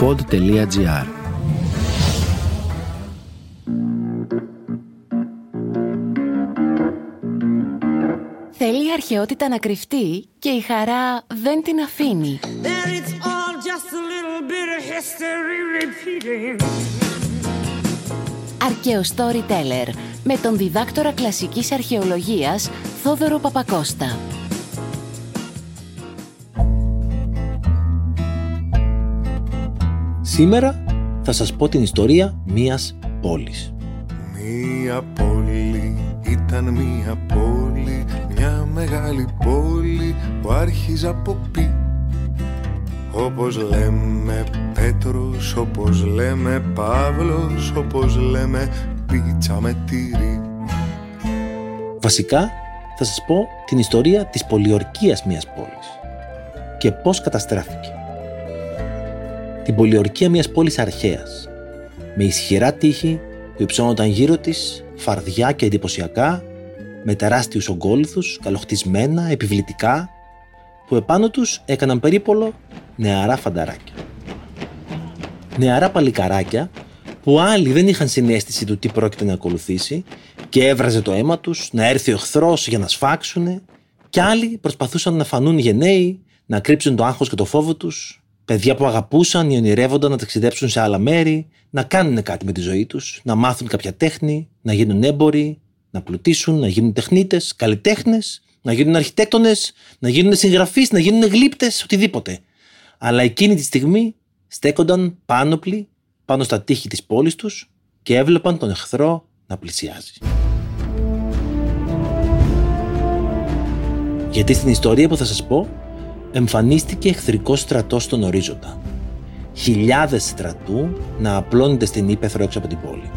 pod.gr Θέλει η αρχαιότητα να κρυφτεί και η χαρά δεν την αφήνει. Αρκαίο Storyteller με τον διδάκτορα κλασικής αρχαιολογίας Θόδωρο Παπακώστα. Σήμερα θα σας πω την ιστορία μίας πόλης. Μία πόλη ήταν μία πόλη, μια μεγάλη πόλη που άρχιζε από πι. Όπως λέμε Πέτρος, όπως λέμε Παύλος, όπως λέμε πίτσα με τυρί. Βασικά θα σας πω την ιστορία της πολιορκίας μιας πόλης και πώς καταστράφηκε. Την πολιορκία μιας πόλης αρχαίας, με ισχυρά τείχη που υψώνονταν γύρω της, φαρδιά και εντυπωσιακά, με τεράστιους ογκόλυθους, καλοχτισμένα, επιβλητικά, που επάνω τους έκαναν περίπολο νεαρά φανταράκια. Νεαρά παλικαράκια που άλλοι δεν είχαν συνέστηση του τι πρόκειται να ακολουθήσει και έβραζε το αίμα τους να έρθει ο εχθρός για να σφάξουνε και άλλοι προσπαθούσαν να φανούν γενναίοι, να κρύψουν το άγχος και το φόβο τους παιδιά που αγαπούσαν ή ονειρεύονταν να ταξιδέψουν σε άλλα μέρη, να κάνουν κάτι με τη ζωή τους, να μάθουν κάποια τέχνη, να γίνουν έμποροι, να πλουτίσουν, να γίνουν τεχνίτες, καλλιτέχνες, να γίνουν αρχιτέκτονες, να γίνουν συγγραφείς, να γίνουν γλύπτες, οτιδήποτε. Αλλά εκείνη τη στιγμή στέκονταν πάνωπλοι πάνω στα τείχη της πόλης τους και έβλεπαν τον εχθρό να πλησιάζει. Γιατί στην ιστορία που θα σας πω εμφανίστηκε εχθρικό στρατός στον ορίζοντα. Χιλιάδες στρατού να απλώνονται στην ύπεθρο έξω από την πόλη.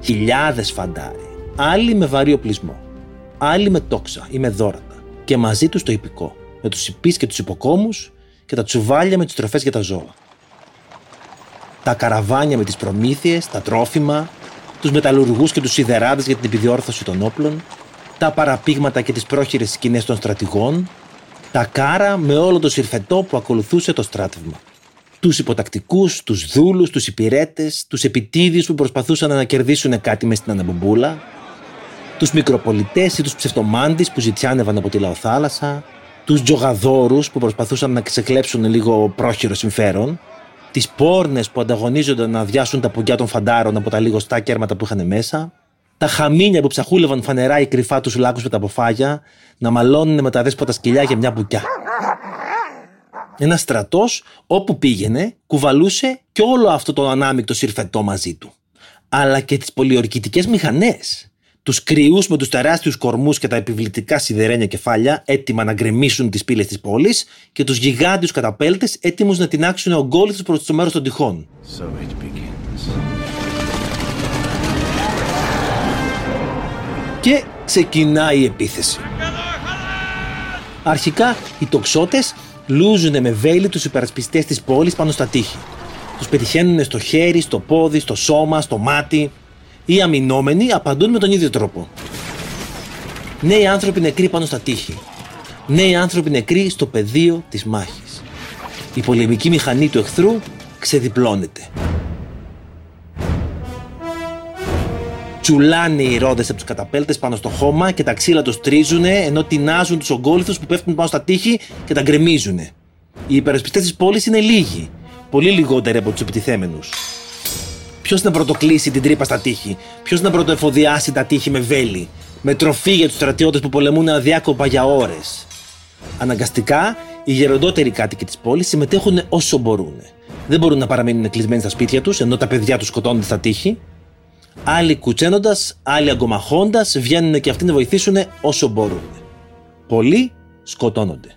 Χιλιάδες φαντάροι, άλλοι με βαρύ οπλισμό, άλλοι με τόξα ή με δόρατα και μαζί τους το υπηκό, με τους υπείς και τους υποκόμους και τα τσουβάλια με τις τροφές για τα ζώα. Τα καραβάνια με τις προμήθειες, τα τρόφιμα, τους μεταλλουργούς και τους σιδεράδες για την επιδιόρθωση των όπλων, τα παραπήγματα και τις πρόχειρες σκηνές των στρατηγών, τα κάρα με όλο το συρφετό που ακολουθούσε το στράτευμα. Τους υποτακτικούς, τους δούλους, τους υπηρέτες, τους επιτίδιου που προσπαθούσαν να κερδίσουν κάτι μες στην αναμπομπούλα, τους μικροπολιτές ή τους ψευτομάντη που ζητιάνευαν από τη λαοθάλασσα, τους τζογαδόρους που προσπαθούσαν να ξεκλέψουν λίγο πρόχειρο συμφέρον, τις πόρνες που ανταγωνίζονταν να αδειάσουν τα πουγκιά των φαντάρων από τα λιγοστά κέρματα που είχαν μέσα, τα χαμίνια που ψαχούλευαν φανερά ή κρυφά τους λάκους με τα αποφάγια, να μαλώνουν με τα δέσποτα σκυλιά για μια μπουκιά. Ένας στρατός, όπου πήγαινε, κουβαλούσε και όλο αυτό το ανάμεικτο συρφετό μαζί του. Αλλά και τις πολιορκητικές μηχανές. Τους κρυούς με τους τεράστιους κορμούς και τα επιβλητικά σιδερένια κεφάλια, έτοιμα να γκρεμίσουν τις πύλες της πόλης, και τους γιγάντιους καταπέλτες, έτοιμους να τεινάξουν ογκόλυθου προς το μέρος των τυχών. Και ξεκινάει η επίθεση. Αρχικά οι τοξότες λούζουν με βέλη τους υπερασπιστές της πόλης πάνω στα τείχη. Τους πετυχαίνουν στο χέρι, στο πόδι, στο σώμα, στο μάτι. Οι αμυνόμενοι απαντούν με τον ίδιο τρόπο. Νέοι άνθρωποι νεκροί πάνω στα τείχη. Νέοι άνθρωποι νεκροί στο πεδίο της μάχης. Η πολεμική μηχανή του εχθρού ξεδιπλώνεται. Τσουλάνε οι ρόδες από τους καταπέλτες πάνω στο χώμα και τα ξύλα τους τρίζουν ενώ τεινάζουν τους ογκόλυθους που πέφτουν πάνω στα τείχη και τα γκρεμίζουν. Οι υπερασπιστές της πόλης είναι λίγοι, πολύ λιγότεροι από τους επιτιθέμενους. Ποιος να πρωτοκλείσει την τρύπα στα τείχη, ποιος να πρωτοεφοδιάσει τα τείχη με βέλη, με τροφή για τους στρατιώτες που πολεμούν αδιάκοπα για ώρες; Αναγκαστικά, οι γεροντότεροι κάτοικοι της πόλης συμμετέχουν όσο μπορούν. Δεν μπορούν να παραμείνουν κλεισμένοι στα σπίτια τους ενώ τα παιδιά τους σκοτώνονται στα τείχη. Άλλοι κουτσένοντας, άλλοι αγκομαχώντας, βγαίνουν και αυτοί να βοηθήσουν όσο μπορούν. Πολλοί σκοτώνονται.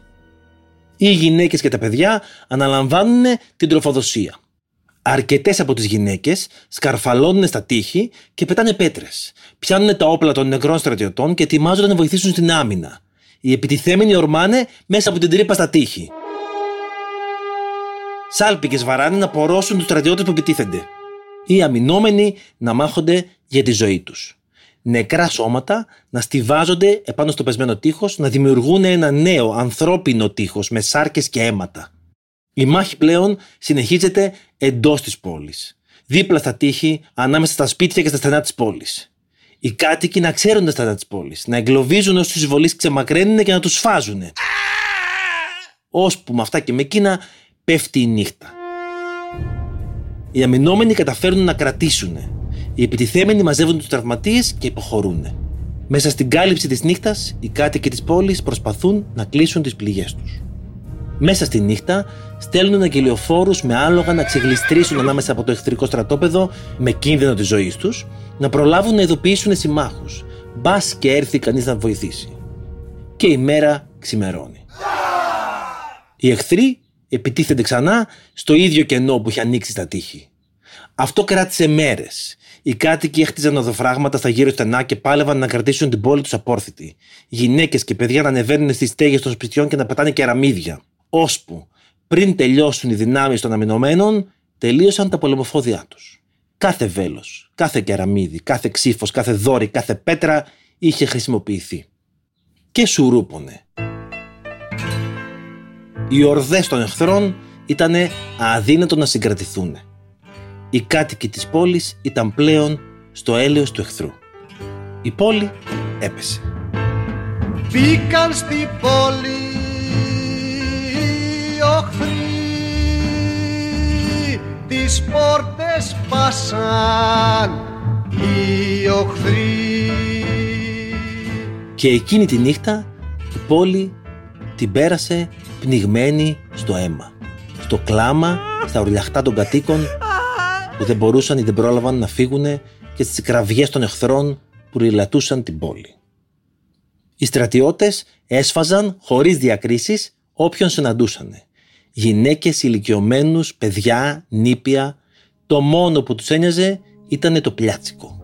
Οι γυναίκες και τα παιδιά αναλαμβάνουν την τροφοδοσία. Αρκετές από τις γυναίκες σκαρφαλώνουν στα τείχη και πετάνε πέτρες. Πιάνουν τα όπλα των νεκρών στρατιωτών και ετοιμάζονται να βοηθήσουν στην άμυνα. Οι επιτιθέμενοι ορμάνε μέσα από την τρύπα στα τείχη. Σάλπικες βαράνε να πορώσουν τους στρατιώτες που επιτίθενται οι αμυνόμενοι να μάχονται για τη ζωή τους. Νεκρά σώματα να στηβάζονται επάνω στο πεσμένο τείχος, να δημιουργούν ένα νέο ανθρώπινο τείχος με σάρκες και αίματα. Η μάχη πλέον συνεχίζεται εντός της πόλης. Δίπλα στα τείχη, ανάμεσα στα σπίτια και στα στενά της πόλης. Οι κάτοικοι να ξέρουν τα στενά της πόλης, να εγκλωβίζουν όσους εισβολεί ξεμακραίνουν και να τους σφάζουν. Ώσπου με αυτά και με εκείνα πέφτει η νύχτα. Οι αμυνόμενοι καταφέρουν να κρατήσουν. Οι επιτιθέμενοι μαζεύουν τους τραυματίες και υποχωρούν. Μέσα στην κάλυψη της νύχτας, οι κάτοικοι της πόλης προσπαθούν να κλείσουν τις πληγές τους. Μέσα στη νύχτα στέλνουν αγγελιοφόρους με άλογα να ξεγλιστρήσουν ανάμεσα από το εχθρικό στρατόπεδο με κίνδυνο της ζωής τους, να προλάβουν να ειδοποιήσουν συμμάχους. Μπα και έρθει κανείς να βοηθήσει. Και η μέρα ξημερώνει. Οι εχθροί επιτίθενται ξανά στο ίδιο κενό που είχε ανοίξει στα τείχη. Αυτό κράτησε μέρες. Οι κάτοικοι έχτιζαν οδοφράγματα στα γύρω στενά και πάλευαν να κρατήσουν την πόλη τους απόρθητη. Γυναίκες και παιδιά να ανεβαίνουν στις στέγες των σπιτιών και να πετάνε κεραμίδια. Ώσπου, πριν τελειώσουν οι δυνάμεις των αμυνωμένων, τελείωσαν τα πολεμοφόδια τους. Κάθε βέλος, κάθε κεραμίδι, κάθε ξύφος, κάθε δόρυ, κάθε πέτρα είχε χρησιμοποιηθεί. Και σουρούπονε. Οι ορδές των εχθρών ήταν αδύνατο να συγκρατηθούν. Οι κάτοικοι της πόλης ήταν πλέον στο έλεος του εχθρού. Η πόλη έπεσε. Μπήκαν στη πόλη οι οχθροί Τις πόρτες πάσαν οι οχθροί Και εκείνη τη νύχτα η πόλη την πέρασε πνιγμένη στο αίμα. Στο κλάμα, στα ουρλιαχτά των κατοίκων που δεν μπορούσαν ή δεν πρόλαβαν να φύγουν και στις κραυγές των εχθρών που ριλατούσαν την πόλη. Οι στρατιώτες έσφαζαν χωρίς διακρίσεις όποιον συναντούσαν. Γυναίκες, ηλικιωμένους, παιδιά, νήπια, το μόνο που τους ένοιαζε ήταν το πλιάτσικο.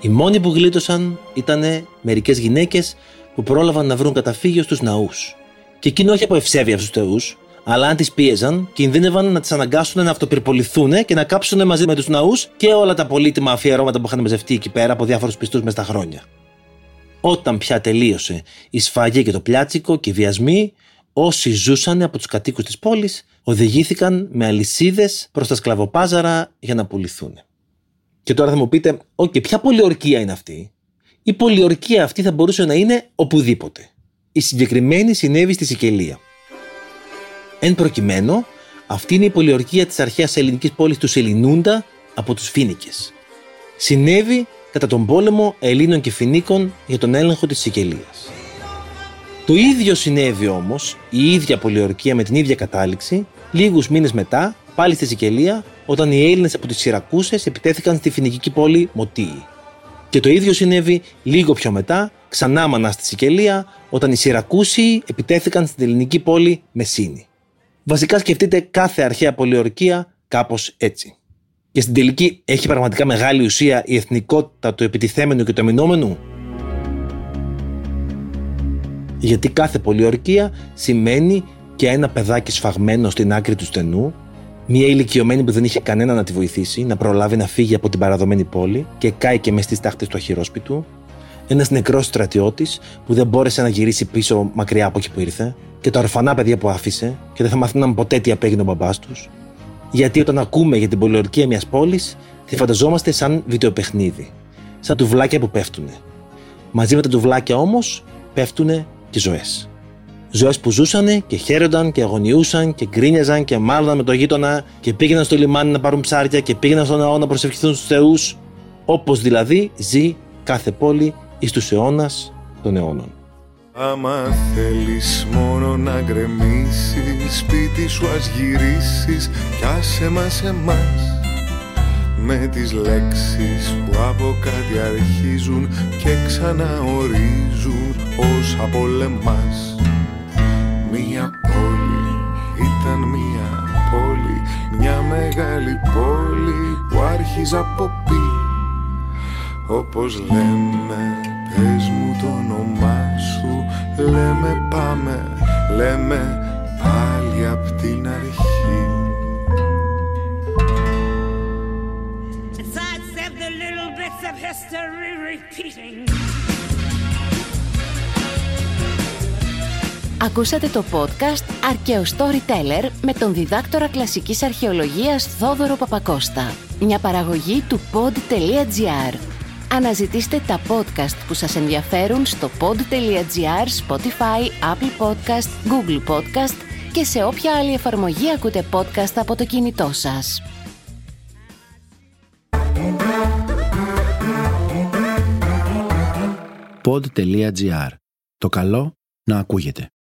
Οι μόνοι που γλίτωσαν ήταν μερικές γυναίκες που πρόλαβαν να βρουν καταφύγιο στους ναούς. Και εκείνο όχι από ευσέβεια στους θεούς, αλλά αν τις πίεζαν, κινδύνευαν να τις αναγκάσουν να αυτοπυρποληθούν και να κάψουν μαζί με τους ναούς και όλα τα πολύτιμα αφιερώματα που είχαν μαζευτεί εκεί πέρα από διάφορους πιστούς μες στα χρόνια. Όταν πια τελείωσε η σφαγή και το πλιάτσικο και οι βιασμοί, όσοι ζούσαν από τους κατοίκους της πόλης οδηγήθηκαν με αλυσίδες προς τα σκλαβοπάζαρα για να πουληθούν. Και τώρα θα μου πείτε, OK, ποια πολιορκία είναι αυτή; Η πολιορκία αυτή θα μπορούσε να είναι οπουδήποτε. Η συγκεκριμένη συνέβη στη Σικελία. Εν προκειμένου, αυτή είναι η πολιορκία της αρχαίας ελληνικής πόλης του Σελινούντα από τους Φίνικες. Συνέβη κατά τον πόλεμο Ελλήνων και Φινίκων για τον έλεγχο της Σικελίας. Το ίδιο συνέβη όμως, η ίδια πολιορκία με την ίδια κατάληξη, λίγους μήνες μετά, πάλι στη Σικελία, όταν οι Έλληνες από τις Σιρακούσες επιτέθηκαν στη φινική πόλη Μωτίη. Και το ίδιο συνέβη λίγο πιο μετά, ξανά μανά στη Σικελία, όταν οι Σιρακούσιοι επιτέθηκαν στην ελληνική πόλη Μεσίνη. Βασικά σκεφτείτε κάθε αρχαία πολιορκία κάπως έτσι. Και στην τελική έχει πραγματικά μεγάλη ουσία η εθνικότητα του επιτιθέμενου και του αμυνόμενου; Γιατί κάθε πολιορκία σημαίνει και ένα παιδάκι σφαγμένο στην άκρη του στενού, μια ηλικιωμένη που δεν είχε κανένα να τη βοηθήσει, να προλάβει να φύγει από την παραδομένη πόλη και κάει και μες στις τάχτες του αχυρόσπιτου, ένας νεκρός στρατιώτης που δεν μπόρεσε να γυρίσει πίσω μακριά από εκεί που ήρθε, και τα ορφανά παιδιά που άφησε και δεν θα μαθαίναμε ποτέ τι απέγινε ο μπαμπάς τους. Γιατί όταν ακούμε για την πολιορκία μιας πόλης, τη φανταζόμαστε σαν βιντεοπαιχνίδι. Σαν τουβλάκια που πέφτουν. Μαζί με τα τουβλάκια όμως πέφτουν και ζωές. Ζωές που ζούσαν και χαίρονταν και αγωνιούσαν και γκρίνιαζαν και μάλλονταν με το γείτονα και πήγαιναν στο λιμάνι να πάρουν ψάρια και πήγαιναν στον ναό να προσευχηθούν στους θεούς. Όπως δηλαδή ζει κάθε πόλη εις τους αιώνας των αιώνων. Άμα θέλεις μόνο να γκρεμίσεις Σπίτι σου ας γυρίσεις Κι άσε μας εμάς Με τις λέξεις που από κάτι αρχίζουν Και ξαναορίζουν ως απολεμάς Μία πόλη ήταν μία πόλη Μια μεγάλη πόλη που άρχιζε από πι. Όπως λέμε πες μου το όνομά σου Λέμε πάμε, λέμε πάλι απ' την αρχή Ακούσατε το podcast «Αρκαίο Storyteller» με τον διδάκτορα κλασικής αρχαιολογίας Θόδωρο Παπακώστα. Μια παραγωγή του pod.gr. Αναζητήστε τα podcast που σας ενδιαφέρουν στο pod.gr, Spotify, Apple Podcast, Google Podcast και σε όποια άλλη εφαρμογή ακούτε podcast από το κινητό σας. pod.gr. Το καλό να ακούγεται.